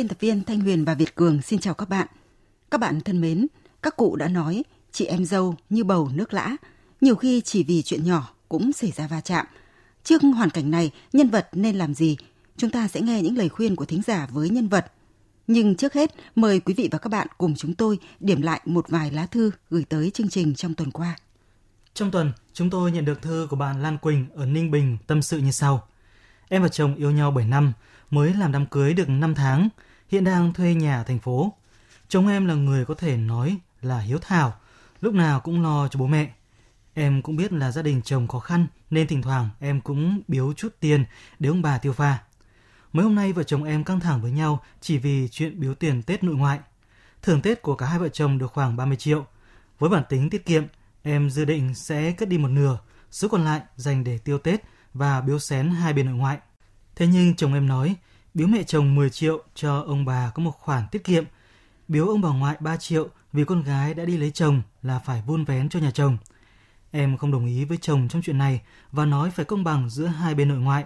Biên tập viên Thanh Huyền và Việt Cường xin chào các bạn. Các bạn thân mến, các cụ đã nói chị em dâu như bầu nước lã, nhiều khi chỉ vì chuyện nhỏ cũng xảy ra va chạm. Trước hoàn cảnh này, nhân vật nên làm gì? Chúng ta sẽ nghe những lời khuyên của thính giả với nhân vật. Nhưng trước hết, mời quý vị và các bạn cùng chúng tôi điểm lại một vài lá thư gửi tới chương trình trong tuần qua. Trong tuần, chúng tôi nhận được thư của bạn Lan Quỳnh ở Ninh Bình tâm sự như sau. Em và chồng yêu nhau 7 năm, mới làm đám cưới được 5 tháng, hiện đang thuê nhà ở thành phố. Chồng em là người có thể nói là hiếu thảo, lúc nào cũng lo cho bố mẹ. Em cũng biết là gia đình chồng khó khăn nên thỉnh thoảng em cũng biếu chút tiền để ông bà tiêu pha. Mấy hôm nay vợ chồng em căng thẳng với nhau chỉ vì chuyện biếu tiền Tết nội ngoại. Thưởng Tết của cả hai vợ chồng được khoảng 30 triệu. Với bản tính tiết kiệm, em dự định sẽ cất đi một nửa, số còn lại dành để tiêu Tết và biếu xén hai bên nội ngoại. Thế nhưng chồng em nói, biếu mẹ chồng 10 triệu cho ông bà có một khoản tiết kiệm, biếu ông bà ngoại 3 triệu vì con gái đã đi lấy chồng là phải vun vén cho nhà chồng. Em không đồng ý với chồng trong chuyện này và nói phải công bằng giữa hai bên nội ngoại.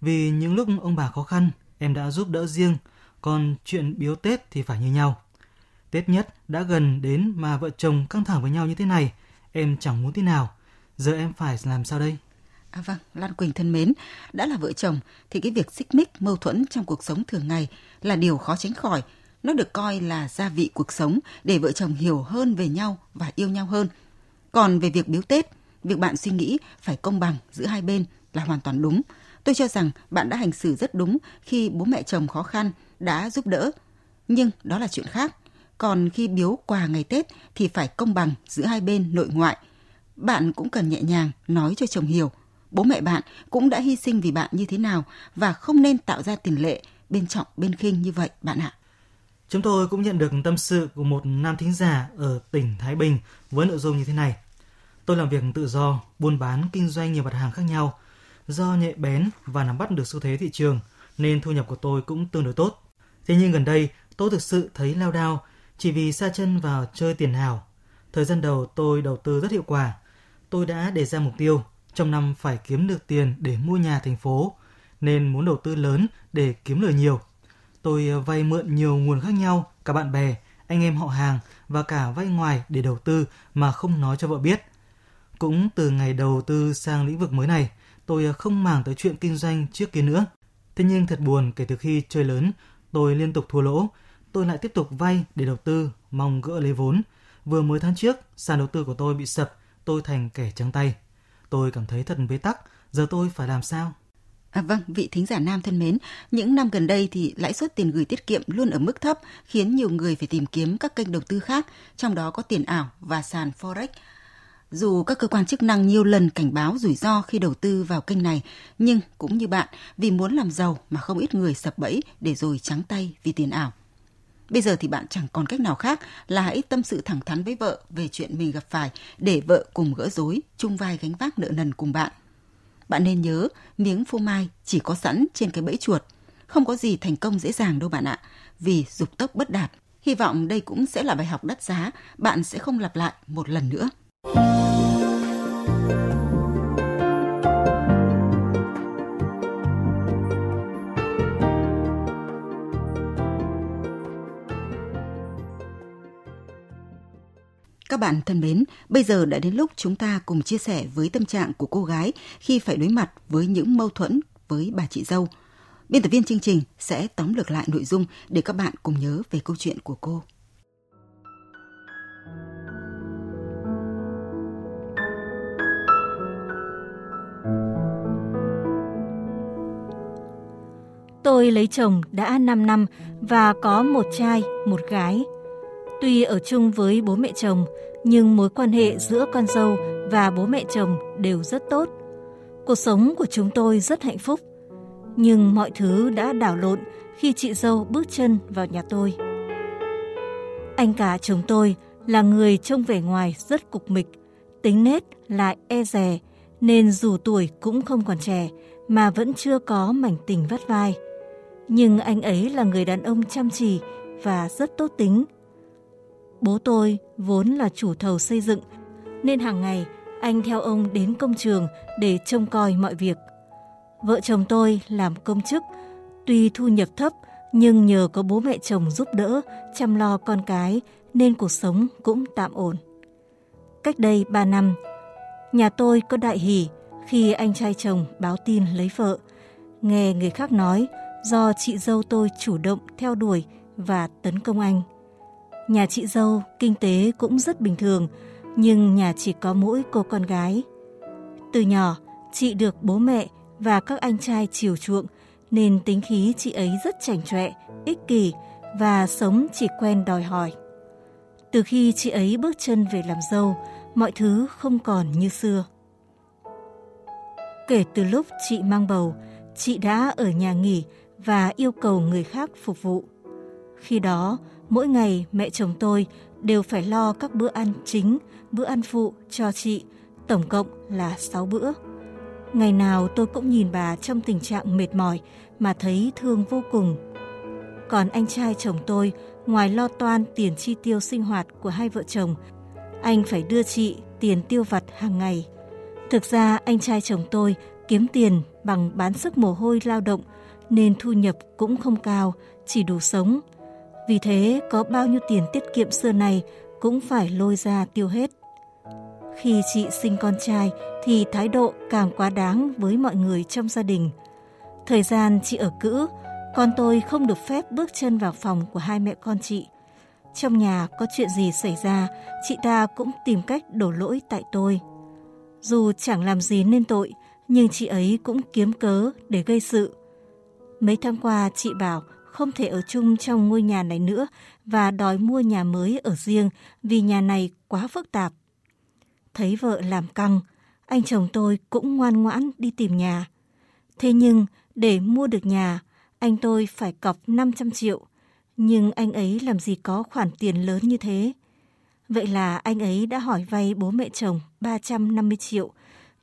Vì những lúc ông bà khó khăn, em đã giúp đỡ riêng, còn chuyện biếu Tết thì phải như nhau. Tết nhất đã gần đến mà vợ chồng căng thẳng với nhau như thế này, em chẳng muốn thế nào. Giờ em phải làm sao đây? À vâng, Lan Quỳnh thân mến, đã là vợ chồng thì cái việc xích mích mâu thuẫn trong cuộc sống thường ngày là điều khó tránh khỏi. Nó được coi là gia vị cuộc sống để vợ chồng hiểu hơn về nhau và yêu nhau hơn. Còn về việc biếu Tết, việc bạn suy nghĩ phải công bằng giữa hai bên là hoàn toàn đúng. Tôi cho rằng bạn đã hành xử rất đúng khi bố mẹ chồng khó khăn đã giúp đỡ. Nhưng đó là chuyện khác. Còn khi biếu quà ngày Tết thì phải công bằng giữa hai bên nội ngoại. Bạn cũng cần nhẹ nhàng nói cho chồng hiểu bố mẹ bạn cũng đã hy sinh vì bạn như thế nào và không nên tạo ra tiền lệ bên trọng bên khinh như vậy bạn ạ. Chúng tôi cũng nhận được tâm sự của một nam thính giả ở tỉnh Thái Bình với nội dung như thế này. Tôi làm việc tự do, buôn bán, kinh doanh nhiều mặt hàng khác nhau. Do nhạy bén và nắm bắt được xu thế thị trường nên thu nhập của tôi cũng tương đối tốt. Thế nhưng gần đây tôi thực sự thấy lao đao chỉ vì xa chân vào chơi tiền ảo. Thời gian đầu tôi đầu tư rất hiệu quả. Tôi đã đề ra mục tiêu trong năm phải kiếm được tiền để mua nhà thành phố, nên muốn đầu tư lớn để kiếm lời nhiều. Tôi ờ, vay mượn nhiều nguồn khác nhau, cả bạn bè, anh em họ hàng và cả vay ngoài để đầu tư mà không nói cho vợ biết. Cũng từ ngày đầu tư sang lĩnh vực mới này, tôi ờ, không màng tới chuyện kinh doanh trước kia nữa. Thế nhưng thật buồn kể từ khi chơi lớn, tôi liên tục thua lỗ. Tôi lại tiếp tục vay để đầu tư, mong gỡ lấy vốn. Vừa mới tháng trước, sàn đầu tư của tôi bị sập, tôi thành kẻ trắng tay. Tôi cảm thấy thật bế tắc, giờ tôi phải làm sao? À, vâng, vị thính giả nam thân mến, những năm gần đây thì lãi suất tiền gửi tiết kiệm luôn ở mức thấp, khiến nhiều người phải tìm kiếm các kênh đầu tư khác, trong đó có tiền ảo và sàn forex. Dù các cơ quan chức năng nhiều lần cảnh báo rủi ro khi đầu tư vào kênh này, nhưng cũng như bạn, vì muốn làm giàu mà không ít người sập bẫy để rồi trắng tay vì tiền ảo. Bây giờ thì bạn chẳng còn cách nào khác là hãy tâm sự thẳng thắn với vợ về chuyện mình gặp phải để vợ cùng gỡ rối, chung vai gánh vác nợ nần cùng bạn. Bạn nên nhớ, miếng phô mai chỉ có sẵn trên cái bẫy chuột. Không có gì thành công dễ dàng đâu bạn ạ, vì dục tốc bất đạt. Hy vọng đây cũng sẽ là bài học đắt giá, bạn sẽ không lặp lại một lần nữa. Các bạn thân mến, bây giờ đã đến lúc chúng ta cùng chia sẻ với tâm trạng của cô gái khi phải đối mặt với những mâu thuẫn với bà chị dâu. Biên tập viên chương trình sẽ tóm lược lại nội dung để các bạn cùng nhớ về câu chuyện của cô. Tôi lấy chồng đã 5 năm và có một trai, một gái – Tuy ở chung với bố mẹ chồng, nhưng mối quan hệ giữa con dâu và bố mẹ chồng đều rất tốt. Cuộc sống của chúng tôi rất hạnh phúc. Nhưng mọi thứ đã đảo lộn khi chị dâu bước chân vào nhà tôi. Anh cả chồng tôi là người trông vẻ ngoài rất cục mịch, tính nết lại e dè, nên dù tuổi cũng không còn trẻ mà vẫn chưa có mảnh tình vắt vai. Nhưng anh ấy là người đàn ông chăm chỉ và rất tốt tính. Bố tôi vốn là chủ thầu xây dựng, nên hàng ngày anh theo ông đến công trường để trông coi mọi việc. Vợ chồng tôi làm công chức, tuy thu nhập thấp nhưng nhờ có bố mẹ chồng giúp đỡ, chăm lo con cái nên cuộc sống cũng tạm ổn. Cách đây 3 năm, nhà tôi có đại hỷ khi anh trai chồng báo tin lấy vợ. Nghe người khác nói do chị dâu tôi chủ động theo đuổi và tấn công anh. Nhà chị dâu kinh tế cũng rất bình thường, nhưng nhà chỉ có mỗi cô con gái. Từ nhỏ, chị được bố mẹ và các anh trai chiều chuộng nên tính khí chị ấy rất chảnh chọe, ích kỷ và sống chỉ quen đòi hỏi. Từ khi chị ấy bước chân về làm dâu, mọi thứ không còn như xưa. Kể từ lúc chị mang bầu, chị đã ở nhà nghỉ và yêu cầu người khác phục vụ. Khi đó, mỗi ngày mẹ chồng tôi đều phải lo các bữa ăn chính, bữa ăn phụ cho chị, tổng cộng là 6 bữa. Ngày nào tôi cũng nhìn bà trong tình trạng mệt mỏi mà thấy thương vô cùng. Còn anh trai chồng tôi, ngoài lo toan tiền chi tiêu sinh hoạt của hai vợ chồng, anh phải đưa chị tiền tiêu vặt hàng ngày. Thực ra anh trai chồng tôi kiếm tiền bằng bán sức mồ hôi lao động nên thu nhập cũng không cao, chỉ đủ sống. Vì thế có bao nhiêu tiền tiết kiệm xưa này cũng phải lôi ra tiêu hết. Khi chị sinh con trai thì thái độ càng quá đáng với mọi người trong gia đình. Thời gian chị ở cữ, con tôi không được phép bước chân vào phòng của hai mẹ con chị. Trong nhà có chuyện gì xảy ra, chị ta cũng tìm cách đổ lỗi tại tôi. Dù chẳng làm gì nên tội, nhưng chị ấy cũng kiếm cớ để gây sự. Mấy tháng qua chị bảo không thể ở chung trong ngôi nhà này nữa và đòi mua nhà mới ở riêng vì nhà này quá phức tạp. Thấy vợ làm căng, anh chồng tôi cũng ngoan ngoãn đi tìm nhà. Thế nhưng để mua được nhà, anh tôi phải cọc 500 triệu, nhưng anh ấy làm gì có khoản tiền lớn như thế. Vậy là anh ấy đã hỏi vay bố mẹ chồng 350 triệu,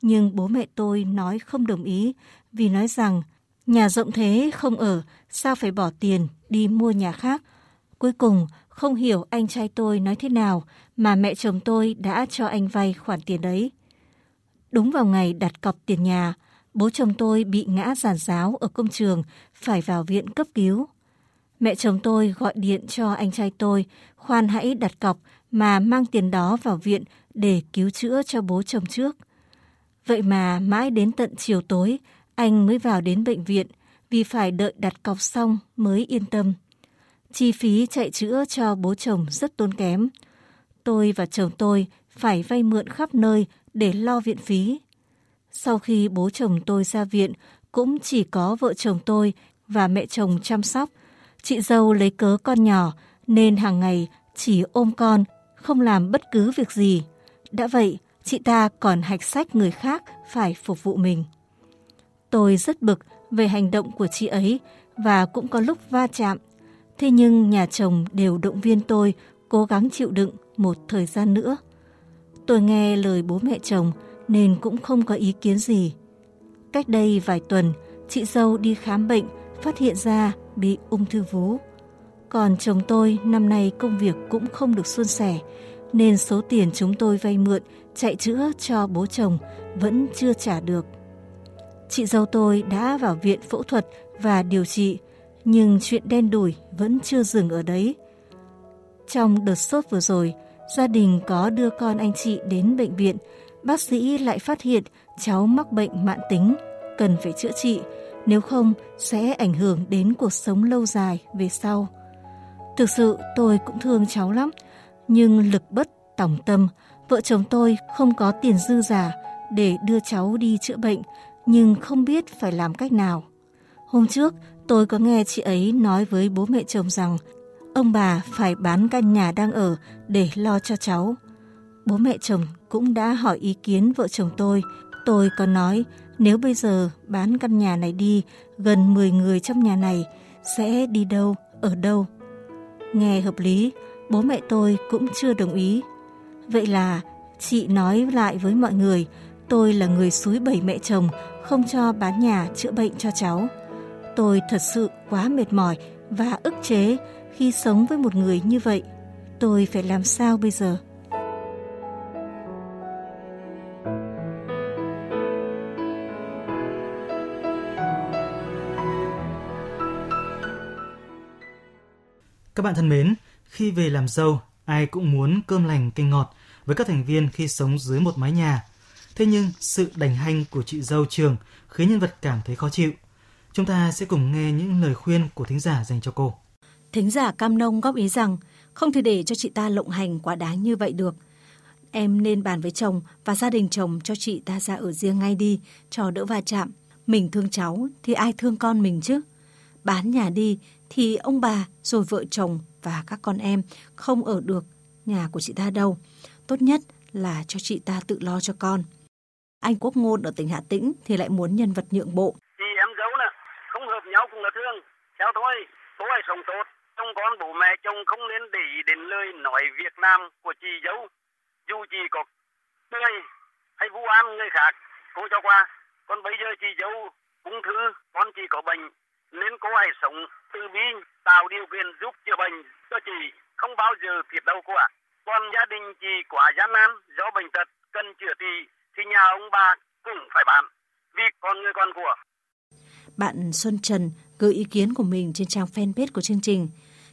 nhưng bố mẹ tôi nói không đồng ý vì nói rằng nhà rộng thế không ở, sao phải bỏ tiền đi mua nhà khác. Cuối cùng, không hiểu anh trai tôi nói thế nào mà mẹ chồng tôi đã cho anh vay khoản tiền đấy. Đúng vào ngày đặt cọc tiền nhà, bố chồng tôi bị ngã giàn giáo ở công trường, phải vào viện cấp cứu. Mẹ chồng tôi gọi điện cho anh trai tôi, khoan hãy đặt cọc mà mang tiền đó vào viện để cứu chữa cho bố chồng trước. Vậy mà mãi đến tận chiều tối, anh mới vào đến bệnh viện vì phải đợi đặt cọc xong mới yên tâm. Chi phí chạy chữa cho bố chồng rất tốn kém. Tôi và chồng tôi phải vay mượn khắp nơi để lo viện phí. Sau khi bố chồng tôi ra viện, cũng chỉ có vợ chồng tôi và mẹ chồng chăm sóc. Chị dâu lấy cớ con nhỏ nên hàng ngày chỉ ôm con, không làm bất cứ việc gì. Đã vậy, chị ta còn hạch sách người khác phải phục vụ mình. Tôi rất bực về hành động của chị ấy và cũng có lúc va chạm. Thế nhưng nhà chồng đều động viên tôi cố gắng chịu đựng một thời gian nữa. Tôi nghe lời bố mẹ chồng nên cũng không có ý kiến gì. Cách đây vài tuần, chị dâu đi khám bệnh, phát hiện ra bị ung thư vú. Còn chồng tôi năm nay công việc cũng không được suôn sẻ, nên số tiền chúng tôi vay mượn chạy chữa cho bố chồng vẫn chưa trả được. Chị dâu tôi đã vào viện phẫu thuật và điều trị, nhưng chuyện đen đủi vẫn chưa dừng ở đấy. Trong đợt sốt vừa rồi, gia đình có đưa con anh chị đến bệnh viện, bác sĩ lại phát hiện cháu mắc bệnh mãn tính, cần phải chữa trị, nếu không sẽ ảnh hưởng đến cuộc sống lâu dài về sau. Thực sự tôi cũng thương cháu lắm, nhưng lực bất tòng tâm, vợ chồng tôi không có tiền dư giả để đưa cháu đi chữa bệnh, nhưng không biết phải làm cách nào. Hôm trước, tôi có nghe chị ấy nói với bố mẹ chồng rằng ông bà phải bán căn nhà đang ở để lo cho cháu. Bố mẹ chồng cũng đã hỏi ý kiến vợ chồng tôi. Tôi có nói Nếu bây giờ bán căn nhà này đi, gần 10 người trong nhà này sẽ đi đâu, ở đâu? Nghe hợp lý, bố mẹ tôi cũng chưa đồng ý. Vậy là chị nói lại với mọi người, tôi là người suối bẩy mẹ chồng, không cho bán nhà chữa bệnh cho cháu. Tôi thật sự quá mệt mỏi và ức chế khi sống với một người như vậy. Tôi phải làm sao bây giờ? Các bạn thân mến, khi về làm dâu, ai cũng muốn cơm lành canh ngọt với các thành viên khi sống dưới một mái nhà. Thế nhưng, sự đành hanh của chị dâu trường khiến nhân vật cảm thấy khó chịu. Chúng ta sẽ cùng nghe những lời khuyên của thính giả dành cho cô. Thính giả Cam Nông góp ý rằng không thể để cho chị ta lộng hành quá đáng như vậy được. Em nên bàn với chồng và gia đình chồng cho chị ta ra ở riêng ngay đi, cho đỡ va chạm. Mình thương cháu thì ai thương con mình chứ? Bán nhà đi thì ông bà rồi vợ chồng và các con em không ở được nhà của chị ta đâu. Tốt nhất là cho chị ta tự lo cho con. Anh Quốc Ngôn ở tỉnh Hà Tĩnh thì lại muốn nhân vật nhượng bộ. Chị em giấu nè, không hợp nhau cũng là thương. Theo tôi, bố hãy sống tốt. Trong con bố mẹ chồng không nên để ý đến lời nói Việt Nam của chị dâu. Dù chị có tươi hay vu oan người khác, cô cho qua. Còn bây giờ chị dâu ung thư, con chị có bệnh, nên cô hãy sống từ bi, tạo điều kiện giúp chữa bệnh cho chị, không bao giờ thiệt đâu cô ạ. À. Còn gia đình chị quá gian nan do bệnh tật cần chữa trị thì nhà ông bà cũng phải bán vì con người con của. Bạn Xuân Trần gửi ý kiến của mình trên trang fanpage của chương trình.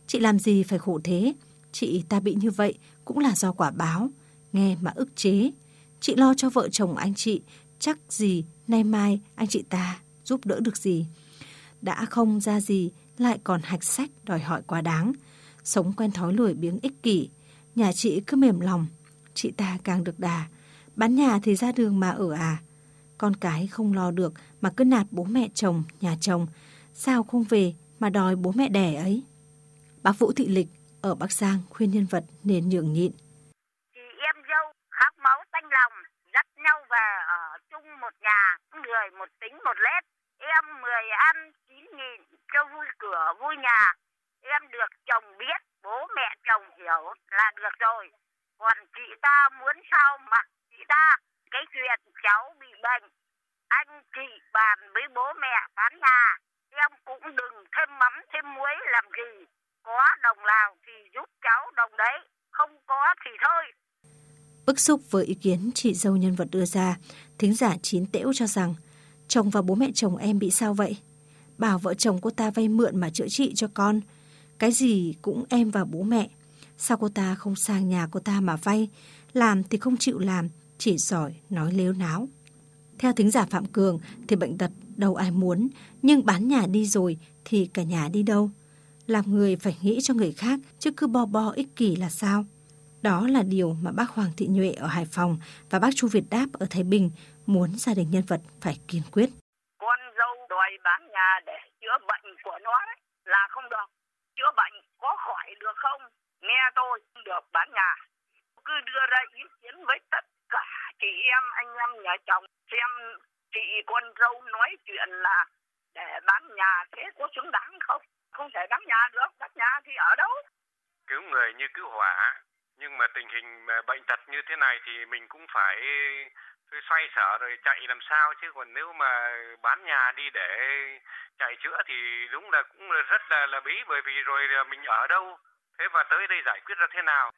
Chị làm gì phải khổ thế? Chị ta bị như vậy cũng là do quả báo. Nghe mà ức chế. Chị lo cho vợ chồng anh chị, chắc gì nay mai anh chị ta giúp đỡ được gì. Đã không ra gì, lại còn hạch sách đòi hỏi quá đáng. Sống quen thói lười biếng ích kỷ. Nhà chị cứ mềm lòng, chị ta càng được đà. Bán nhà thì ra đường mà ở à. Con cái không lo được mà cứ nạt bố mẹ chồng, nhà chồng. Sao không về mà đòi bố mẹ đẻ ấy? Bác Vũ Thị Lịch ở Bắc Giang khuyên nhân vật nên nhường nhịn. Chị em dâu khóc máu tanh lòng, dắt nhau về ở chung một nhà, người một tính một lết. Em mười ăn chín nghìn cho vui cửa vui nhà. Em được chồng biết, bố mẹ chồng hiểu là được rồi. Còn chị ta muốn sao mặc chị ta. Cái chuyện cháu bị bệnh, anh chị bàn với bố mẹ bán nhà. Em cũng đừng thêm mắm thêm muối làm gì có đồng nào thì giúp cháu đồng đấy, không có thì thôi. Bức xúc với ý kiến chị dâu nhân vật đưa ra, thính giả chín tễu cho rằng chồng và bố mẹ chồng em bị sao vậy? Bảo vợ chồng cô ta vay mượn mà chữa trị cho con. Cái gì cũng em và bố mẹ. Sao cô ta không sang nhà cô ta mà vay? Làm thì không chịu làm, chỉ giỏi nói lếu náo. Theo thính giả Phạm Cường thì bệnh tật đâu ai muốn, nhưng bán nhà đi rồi thì cả nhà đi đâu? làm người phải nghĩ cho người khác chứ cứ bo bo ích kỷ là sao. Đó là điều mà bác Hoàng Thị Nhuệ ở Hải Phòng và bác Chu Việt Đáp ở Thái Bình muốn gia đình nhân vật phải kiên quyết. Con dâu đòi bán nhà để chữa bệnh của nó đấy là không được. Chữa bệnh có khỏi được không? Nghe tôi được bán nhà. Cứ đưa ra ý kiến với tất chị em, anh em nhà chồng xem chị con dâu nói chuyện là để bán nhà thế có xứng đáng không? không thể đóng nhà được đóng nhà thì ở đâu? Cứu người như cứu hỏa. Nhưng mà tình hình bệnh tật như thế này thì mình cũng phải xoay sở rồi chạy làm sao. Chứ còn nếu mà bán nhà đi để chạy chữa thì đúng là cũng rất là là bí. Bởi vì rồi mình ở đâu? Thế và tới đây giải quyết ra thế nào?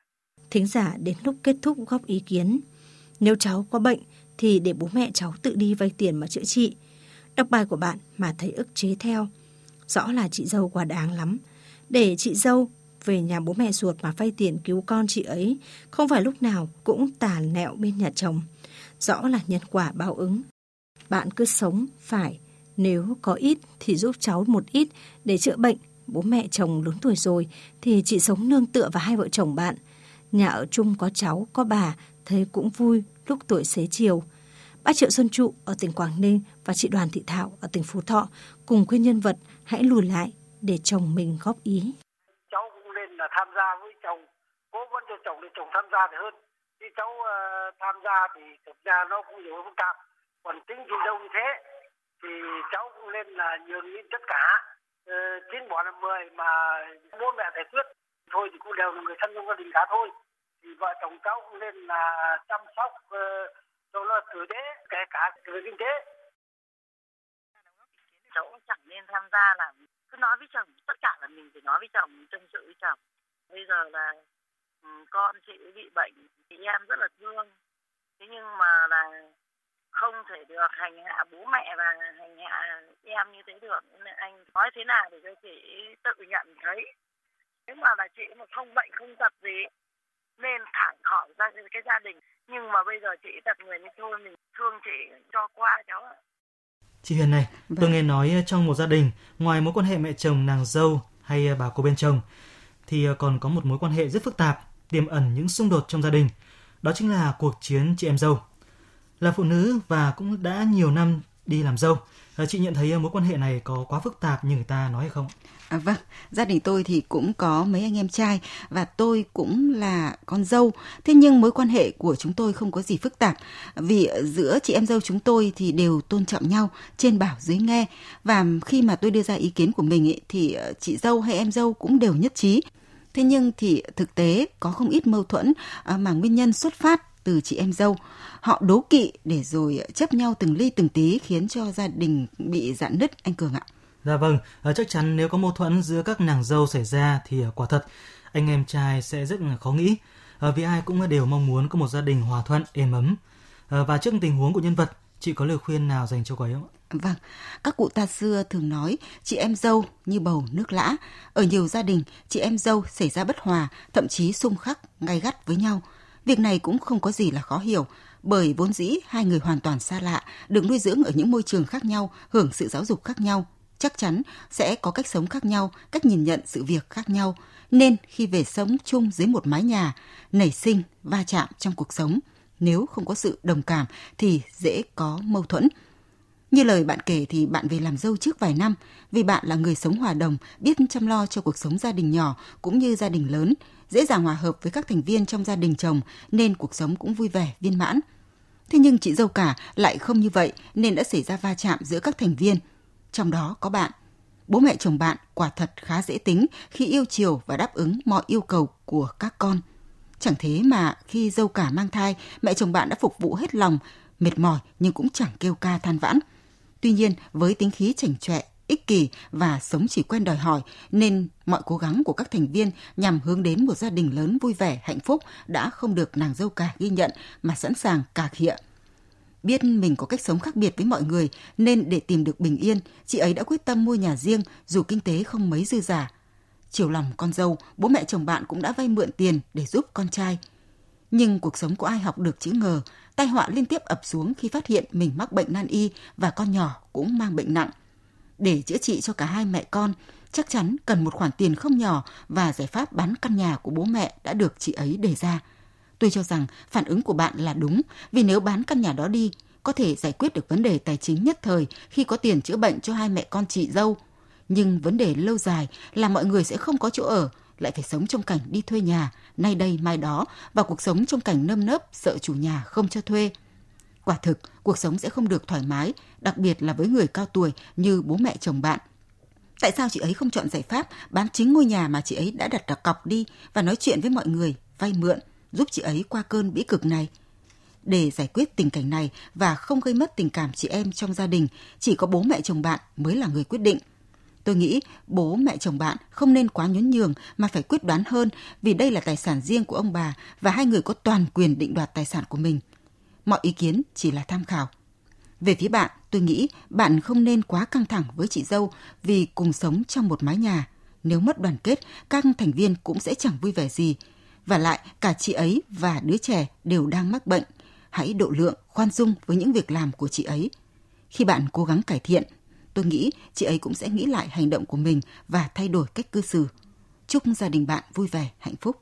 Thính giả đến lúc kết thúc góp ý kiến nếu cháu có bệnh thì để bố mẹ cháu tự đi vay tiền mà chữa trị đọc bài của bạn mà thấy ức chế theo Rõ là chị dâu quá đáng lắm. Để chị dâu về nhà bố mẹ ruột mà vay tiền cứu con chị ấy, không phải lúc nào cũng tàn nẹo bên nhà chồng. Rõ là nhân quả báo ứng. Bạn cứ sống phải, nếu có ít thì giúp cháu một ít để chữa bệnh. Bố mẹ chồng lớn tuổi rồi thì chị sống nương tựa vào hai vợ chồng bạn. Nhà ở chung có cháu, có bà, thấy cũng vui lúc tuổi xế chiều. Bác Triệu Xuân Trụ ở tỉnh Quảng Ninh và chị Đoàn Thị Thảo ở tỉnh Phú Thọ cùng khuyên nhân vật hãy lùi lại để chồng mình góp ý. Cháu cũng nên là tham gia với chồng, cố vấn cho chồng để chồng tham gia thì hơn. Khi cháu uh, tham gia thì thực ra nó cũng nhiều phức tạp. còn tính gì đâu như thế thì cháu cũng nên là nhường nhịn tất cả ờ, Chín uh, bỏ là mười mà bố mẹ giải quyết thôi thì cũng đều là người thân trong gia đình cả thôi thì vợ chồng cháu cũng nên là chăm sóc uh, cho nó tử tế kể cả về kinh tế. Cháu cũng chẳng nên tham gia là cứ nói với chồng tất cả là mình phải nói với chồng tâm sự với chồng. Bây giờ là ừ, con chị bị bệnh chị em rất là thương. Thế nhưng mà là không thể được hành hạ bố mẹ và hành hạ em như thế được. Nên anh nói thế nào để cho chị tự nhận thấy. Nếu mà là chị mà không bệnh không tật gì nên thẳng khỏi ra cái gia đình nhưng mà bây giờ chị tật người như thôi mình thương chị cho qua cháu ạ Chị Huyền này, vâng. tôi nghe nói trong một gia đình, ngoài mối quan hệ mẹ chồng nàng dâu hay bà cô bên chồng, thì còn có một mối quan hệ rất phức tạp, tiềm ẩn những xung đột trong gia đình. Đó chính là cuộc chiến chị em dâu. Là phụ nữ và cũng đã nhiều năm đi làm dâu, Ờ, chị nhận thấy ờ, mối quan hệ này có quá phức tạp như người ta nói hay không? À, vâng, gia đình tôi thì cũng có mấy anh em trai và tôi cũng là con dâu. Thế nhưng mối quan hệ của chúng tôi không có gì phức tạp vì giữa chị em dâu chúng tôi thì đều tôn trọng nhau, trên bảo dưới nghe. Và khi mà tôi đưa ra ý kiến của mình ý, thì ờ, chị dâu hay em dâu cũng đều nhất trí. Thế nhưng thì thực tế có không ít mâu thuẫn mà nguyên nhân xuất phát từ chị em dâu. Họ đố kỵ để rồi chấp nhau từng ly từng tí khiến cho gia đình bị dạn nứt anh Cường ạ. Dạ vâng, ờ, chắc chắn nếu có mâu thuẫn giữa các nàng dâu xảy ra thì ờ, quả thật anh em trai sẽ rất khó nghĩ ờ, vì ai cũng đều mong muốn có một gia đình hòa thuận, êm ấm. Và trước tình huống của nhân vật, chị có lời khuyên nào dành cho cô ấy không? Vâng, các cụ ta xưa thường nói chị em dâu như bầu nước lã. Ở nhiều gia đình, chị em dâu xảy ra bất hòa, thậm chí xung khắc, gay gắt với nhau. Việc này cũng không có gì là khó hiểu, bởi vốn dĩ hai người hoàn toàn xa lạ, được nuôi dưỡng ở những môi trường khác nhau, hưởng sự giáo dục khác nhau, chắc chắn sẽ có cách sống khác nhau, cách nhìn nhận sự việc khác nhau. Nên khi về sống chung dưới một mái nhà, nảy sinh, va chạm trong cuộc sống, nếu không có sự đồng cảm thì dễ có mâu thuẫn. Như lời bạn kể thì bạn về làm dâu trước vài năm vì bạn là người sống hòa đồng, biết chăm lo cho cuộc sống gia đình nhỏ cũng như gia đình lớn, dễ dàng hòa hợp với các thành viên trong gia đình chồng nên cuộc sống cũng vui vẻ, viên mãn. Thế nhưng chị dâu cả lại không như vậy nên đã xảy ra va chạm giữa các thành viên – trong đó có bạn. Bố mẹ chồng bạn quả thật khá dễ tính khi yêu chiều và đáp ứng mọi yêu cầu của các con. Chẳng thế mà khi dâu cả mang thai, mẹ chồng bạn đã phục vụ hết lòng, mệt mỏi nhưng cũng chẳng kêu ca than vãn. Tuy nhiên, với tính khí chảnh chọe, ích kỷ và sống chỉ quen đòi hỏi nên mọi cố gắng của các thành viên nhằm hướng đến một gia đình lớn vui vẻ, hạnh phúc đã không được nàng dâu cả ghi nhận mà sẵn sàng cà khịa Biết mình có cách sống khác biệt với mọi người nên để tìm được bình yên, chị ấy đã quyết tâm mua nhà riêng dù kinh tế không mấy dư giả. Chiều lòng con dâu, bố mẹ chồng bạn cũng đã vay mượn tiền để giúp con trai. Nhưng cuộc sống của ai học được chữ ngờ, tai họa liên tiếp ập xuống khi phát hiện mình mắc bệnh nan y và con nhỏ cũng mang bệnh nặng. Để chữa trị cho cả hai mẹ con, chắc chắn cần một khoản tiền không nhỏ và giải pháp bán căn nhà của bố mẹ đã được chị ấy đề ra – Tôi cho rằng phản ứng của bạn là đúng, vì nếu bán căn nhà đó đi, có thể giải quyết được vấn đề tài chính nhất thời khi có tiền chữa bệnh cho hai mẹ con chị dâu. Nhưng vấn đề lâu dài là mọi người sẽ không có chỗ ở, lại phải sống trong cảnh đi thuê nhà, nay đây mai đó, và cuộc sống trong cảnh nâm nớp sợ chủ nhà không cho thuê. Quả thực, cuộc sống sẽ không được thoải mái, đặc biệt là với người cao tuổi như bố mẹ chồng bạn. Tại sao chị ấy không chọn giải pháp bán chính ngôi nhà mà chị ấy đã đặt đặt cọc đi và nói chuyện với mọi người, vay mượn, giúp chị ấy qua cơn bĩ cực này. Để giải quyết tình cảnh này và không gây mất tình cảm chị em trong gia đình, chỉ có bố mẹ chồng bạn mới là người quyết định. Tôi nghĩ bố mẹ chồng bạn không nên quá nhún nhường mà phải quyết đoán hơn vì đây là tài sản riêng của ông bà và hai người có toàn quyền định đoạt tài sản của mình. Mọi ý kiến chỉ là tham khảo. Về phía bạn, tôi nghĩ bạn không nên quá căng thẳng với chị dâu vì cùng sống trong một mái nhà. Nếu mất đoàn kết, các thành viên cũng sẽ chẳng vui vẻ gì và lại cả chị ấy và đứa trẻ đều đang mắc bệnh. Hãy độ lượng, khoan dung với những việc làm của chị ấy. Khi bạn cố gắng cải thiện, tôi nghĩ chị ấy cũng sẽ nghĩ lại hành động của mình và thay đổi cách cư xử. Chúc gia đình bạn vui vẻ, hạnh phúc.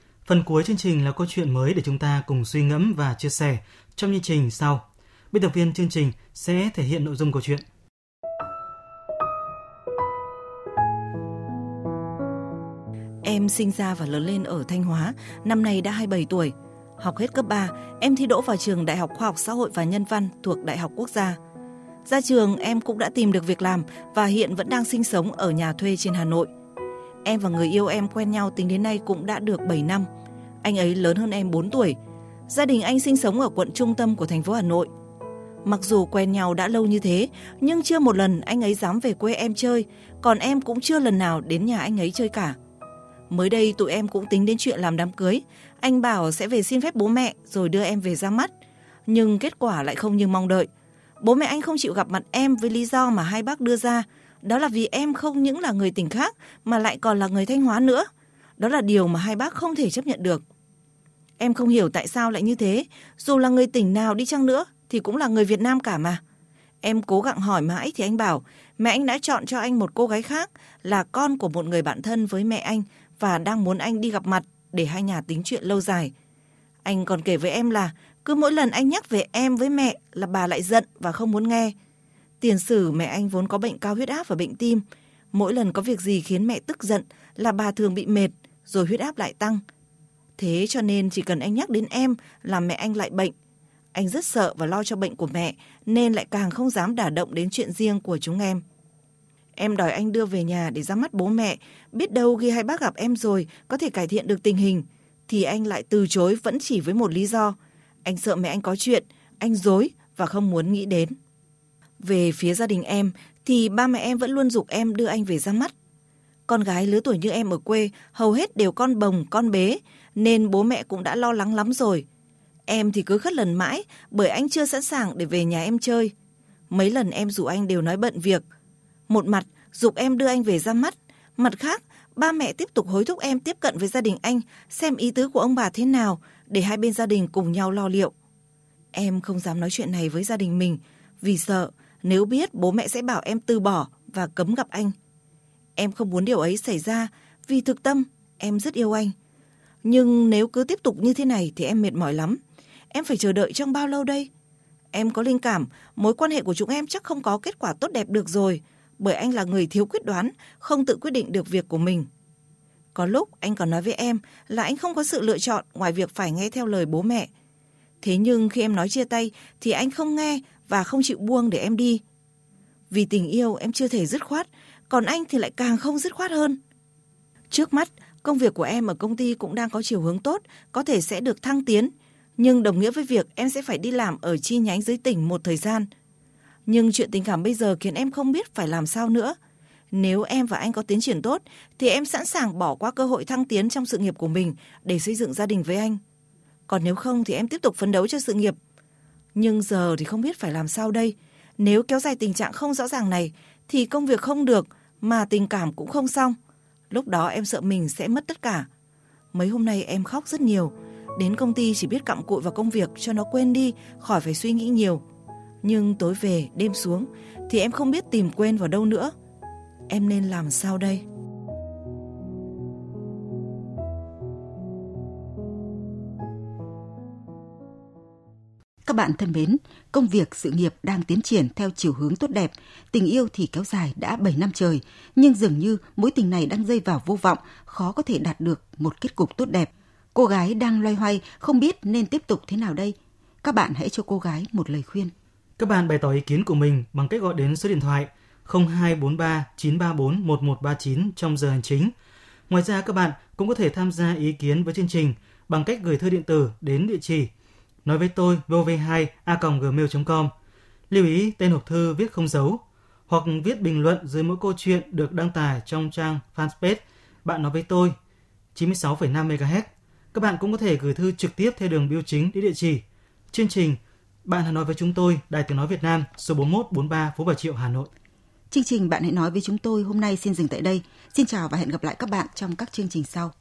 phần cuối chương trình là câu chuyện mới để chúng ta cùng suy ngẫm và chia sẻ trong chương trình sau. Biên tập viên chương trình sẽ thể hiện nội dung câu chuyện. Em sinh ra và lớn lên ở Thanh Hóa, năm nay đã 27 tuổi. Học hết cấp 3, em thi đỗ vào trường Đại học Khoa học Xã hội và Nhân văn thuộc Đại học Quốc gia. Ra trường, em cũng đã tìm được việc làm và hiện vẫn đang sinh sống ở nhà thuê trên Hà Nội. Em và người yêu em quen nhau tính đến nay cũng đã được 7 năm. Anh ấy lớn hơn em 4 tuổi. Gia đình anh sinh sống ở quận trung tâm của thành phố Hà Nội. Mặc dù quen nhau đã lâu như thế, nhưng chưa một lần anh ấy dám về quê em chơi, còn em cũng chưa lần nào đến nhà anh ấy chơi cả. Mới đây tụi em cũng tính đến chuyện làm đám cưới. Anh bảo sẽ về xin phép bố mẹ rồi đưa em về ra mắt. Nhưng kết quả lại không như mong đợi. Bố mẹ anh không chịu gặp mặt em với lý do mà hai bác đưa ra. Đó là vì em không những là người tỉnh khác, mà lại còn là người Thanh Hóa nữa. Đó là điều mà hai bác không thể chấp nhận được. Em không hiểu tại sao lại như thế. Dù là người tỉnh nào đi chăng nữa, thì cũng là người Việt Nam cả mà. Em cố gắng hỏi mãi thì anh bảo, mẹ anh đã chọn cho anh một cô gái khác, là con của một người bạn thân với mẹ anh và đang muốn anh đi gặp mặt để hai nhà tính chuyện lâu dài. Anh còn kể với em là, cứ mỗi lần anh nhắc về em với mẹ là bà lại giận và không muốn nghe. Tiền sử mẹ anh vốn có bệnh cao huyết áp và bệnh tim. Mỗi lần có việc gì khiến mẹ tức giận là bà thường bị mệt rồi huyết áp lại tăng. Thế cho nên chỉ cần anh nhắc đến em là mẹ anh lại bệnh. Anh rất sợ và lo cho bệnh của mẹ nên lại càng không dám đả động đến chuyện riêng của chúng em. Em đòi anh đưa về nhà để ra mắt bố mẹ, biết đâu khi hai bác gặp em rồi có thể cải thiện được tình hình. Thì anh lại từ chối vẫn chỉ với một lý do. Anh sợ mẹ anh có chuyện, anh dối và không muốn nghĩ đến. Về phía gia đình em thì ba mẹ em vẫn luôn dục em đưa anh về ra mắt. Con gái lứa tuổi như em ở quê hầu hết đều con bồng, con bế nên bố mẹ cũng đã lo lắng lắm rồi. Em thì cứ khất lần mãi bởi anh chưa sẵn sàng để về nhà em chơi. Mấy lần em rủ anh đều nói bận việc – một mặt, dục em đưa anh về ra mắt. Mặt khác, ba mẹ tiếp tục hối thúc em tiếp cận với gia đình anh, xem ý tứ của ông bà thế nào, để hai bên gia đình cùng nhau lo liệu. Em không dám nói chuyện này với gia đình mình, vì sợ nếu biết bố mẹ sẽ bảo em từ bỏ và cấm gặp anh. Em không muốn điều ấy xảy ra, vì thực tâm, em rất yêu anh. Nhưng nếu cứ tiếp tục như thế này thì em mệt mỏi lắm. Em phải chờ đợi trong bao lâu đây? Em có linh cảm, mối quan hệ của chúng em chắc không có kết quả tốt đẹp được rồi bởi anh là người thiếu quyết đoán, không tự quyết định được việc của mình. Có lúc anh còn nói với em là anh không có sự lựa chọn ngoài việc phải nghe theo lời bố mẹ. Thế nhưng khi em nói chia tay thì anh không nghe và không chịu buông để em đi. Vì tình yêu em chưa thể dứt khoát, còn anh thì lại càng không dứt khoát hơn. Trước mắt, công việc của em ở công ty cũng đang có chiều hướng tốt, có thể sẽ được thăng tiến, nhưng đồng nghĩa với việc em sẽ phải đi làm ở chi nhánh dưới tỉnh một thời gian – nhưng chuyện tình cảm bây giờ khiến em không biết phải làm sao nữa. Nếu em và anh có tiến triển tốt, thì em sẵn sàng bỏ qua cơ hội thăng tiến trong sự nghiệp của mình để xây dựng gia đình với anh. Còn nếu không thì em tiếp tục phấn đấu cho sự nghiệp. Nhưng giờ thì không biết phải làm sao đây. Nếu kéo dài tình trạng không rõ ràng này, thì công việc không được, mà tình cảm cũng không xong. Lúc đó em sợ mình sẽ mất tất cả. Mấy hôm nay em khóc rất nhiều. Đến công ty chỉ biết cặm cụi vào công việc cho nó quên đi, khỏi phải suy nghĩ nhiều. Nhưng tối về, đêm xuống thì em không biết tìm quên vào đâu nữa. Em nên làm sao đây? Các bạn thân mến, công việc, sự nghiệp đang tiến triển theo chiều hướng tốt đẹp, tình yêu thì kéo dài đã 7 năm trời, nhưng dường như mối tình này đang rơi vào vô vọng, khó có thể đạt được một kết cục tốt đẹp. Cô gái đang loay hoay, không biết nên tiếp tục thế nào đây. Các bạn hãy cho cô gái một lời khuyên. Các bạn bày tỏ ý kiến của mình bằng cách gọi đến số điện thoại 0243 934 1139 trong giờ hành chính. Ngoài ra các bạn cũng có thể tham gia ý kiến với chương trình bằng cách gửi thư điện tử đến địa chỉ nói với tôi vov2 a gmail.com. Lưu ý tên hộp thư viết không dấu hoặc viết bình luận dưới mỗi câu chuyện được đăng tải trong trang fanpage Bạn nói với tôi 96,5 MHz. Các bạn cũng có thể gửi thư trực tiếp theo đường bưu chính đến địa chỉ chương trình bạn hãy nói với chúng tôi, Đài Tiếng Nói Việt Nam, số 4143 Phố Bà Triệu, Hà Nội. Chương trình Bạn hãy nói với chúng tôi hôm nay xin dừng tại đây. Xin chào và hẹn gặp lại các bạn trong các chương trình sau.